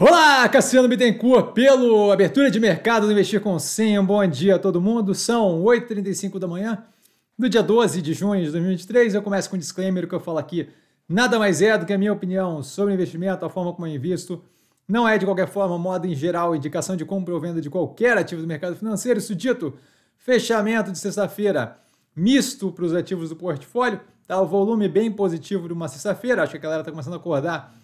Olá, Cassiano Bittencourt, pelo Abertura de Mercado do Investir com 100. Um bom dia a todo mundo. São 8h35 da manhã do dia 12 de junho de 2023. Eu começo com um disclaimer, o que eu falo aqui nada mais é do que a minha opinião sobre investimento, a forma como eu invisto. Não é, de qualquer forma, moda em geral, indicação de compra ou venda de qualquer ativo do mercado financeiro. Isso dito, fechamento de sexta-feira misto para os ativos do portfólio. Tá o volume bem positivo de uma sexta-feira. Acho que a galera está começando a acordar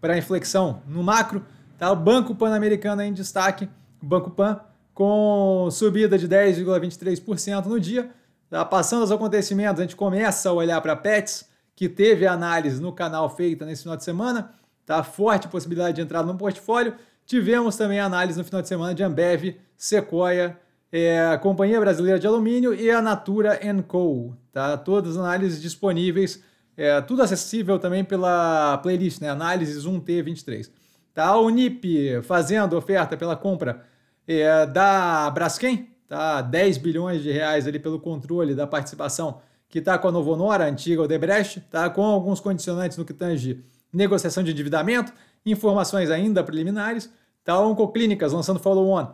para a inflexão no macro. Tá? O Banco Pan-Americano em destaque, o Banco Pan, com subida de 10,23% no dia. Tá? Passando os acontecimentos, a gente começa a olhar para Pets, que teve análise no canal feita nesse final de semana. Tá? Forte possibilidade de entrada no portfólio. Tivemos também análise no final de semana de Ambev, Sequoia, é, a Companhia Brasileira de Alumínio e a Natura Co. Tá? Todas as análises disponíveis, é, tudo acessível também pela playlist, né? Análises 1T23. Tá? A Unip fazendo oferta pela compra é, da Braskem, tá? 10 bilhões de reais ali pelo controle da participação que está com a Novonora, a antiga Odebrecht, tá? com alguns condicionantes no que tange negociação de endividamento, informações ainda preliminares. Tá? Oncoclínicas lançando follow-on,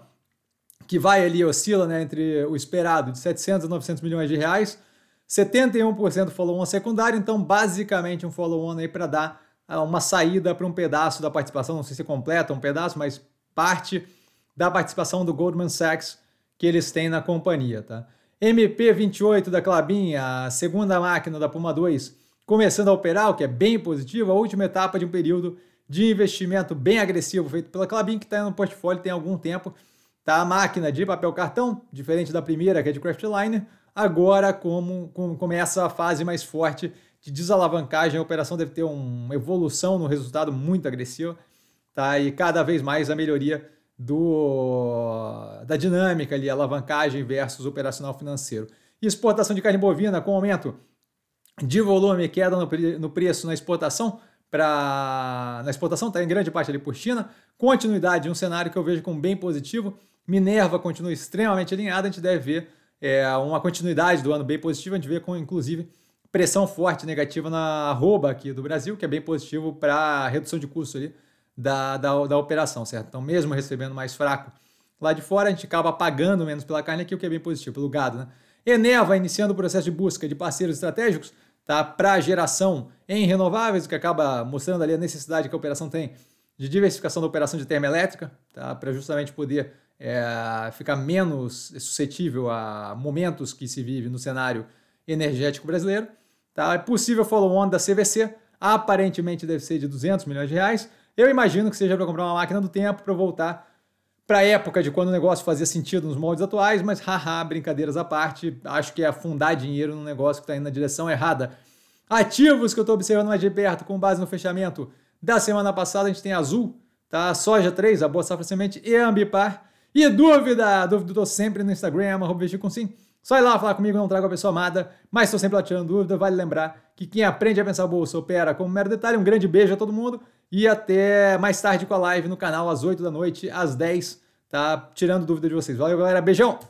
que vai ali, oscila né, entre o esperado de 700 a 900 milhões de reais, 71% follow-on secundário, então basicamente um follow-on aí para dar uma saída para um pedaço da participação, não sei se é completa um pedaço, mas parte da participação do Goldman Sachs que eles têm na companhia. Tá? MP28 da Clabin, a segunda máquina da Puma 2, começando a operar, o que é bem positivo, a última etapa de um período de investimento bem agressivo feito pela Clabin, que está no portfólio tem algum tempo. Tá a máquina de papel cartão, diferente da primeira, que é de Craftliner, agora como, como começa a fase mais forte de desalavancagem, a operação deve ter uma evolução no resultado muito agressiva, tá? E cada vez mais a melhoria do, da dinâmica ali, alavancagem versus operacional financeiro. E exportação de carne bovina com aumento de volume, queda no, no preço na exportação, para na exportação está em grande parte ali por China, continuidade, um cenário que eu vejo como bem positivo. Minerva continua extremamente alinhada, a gente deve ver é, uma continuidade do ano bem positiva, a gente vê com inclusive pressão forte negativa na arroba aqui do Brasil, que é bem positivo para a redução de custo ali da, da, da operação, certo? Então, mesmo recebendo mais fraco lá de fora, a gente acaba pagando menos pela carne aqui, o que é bem positivo, pelo gado, né? Eneva iniciando o processo de busca de parceiros estratégicos tá, para geração em renováveis, o que acaba mostrando ali a necessidade que a operação tem de diversificação da operação de termoelétrica, tá, para justamente poder é, ficar menos suscetível a momentos que se vive no cenário energético brasileiro. Tá? É possível follow-on da CVC, aparentemente deve ser de 200 milhões de reais. Eu imagino que seja para comprar uma máquina do tempo para voltar para a época de quando o negócio fazia sentido nos moldes atuais, mas haha, brincadeiras à parte, acho que é afundar dinheiro num negócio que está indo na direção errada. Ativos que eu estou observando mais de perto, com base no fechamento da semana passada, a gente tem Azul, tá? Soja 3, a Boa Safra Semente e Ambipar. E dúvida, dúvida estou sempre no Instagram, arroba com sim. Só ir lá falar comigo, não trago a pessoa amada, mas estou sempre lá tirando dúvida. Vale lembrar que quem aprende a pensar bolsa opera como mero detalhe. Um grande beijo a todo mundo e até mais tarde com a live no canal às 8 da noite, às 10, tá? Tirando dúvida de vocês. Valeu, galera. Beijão!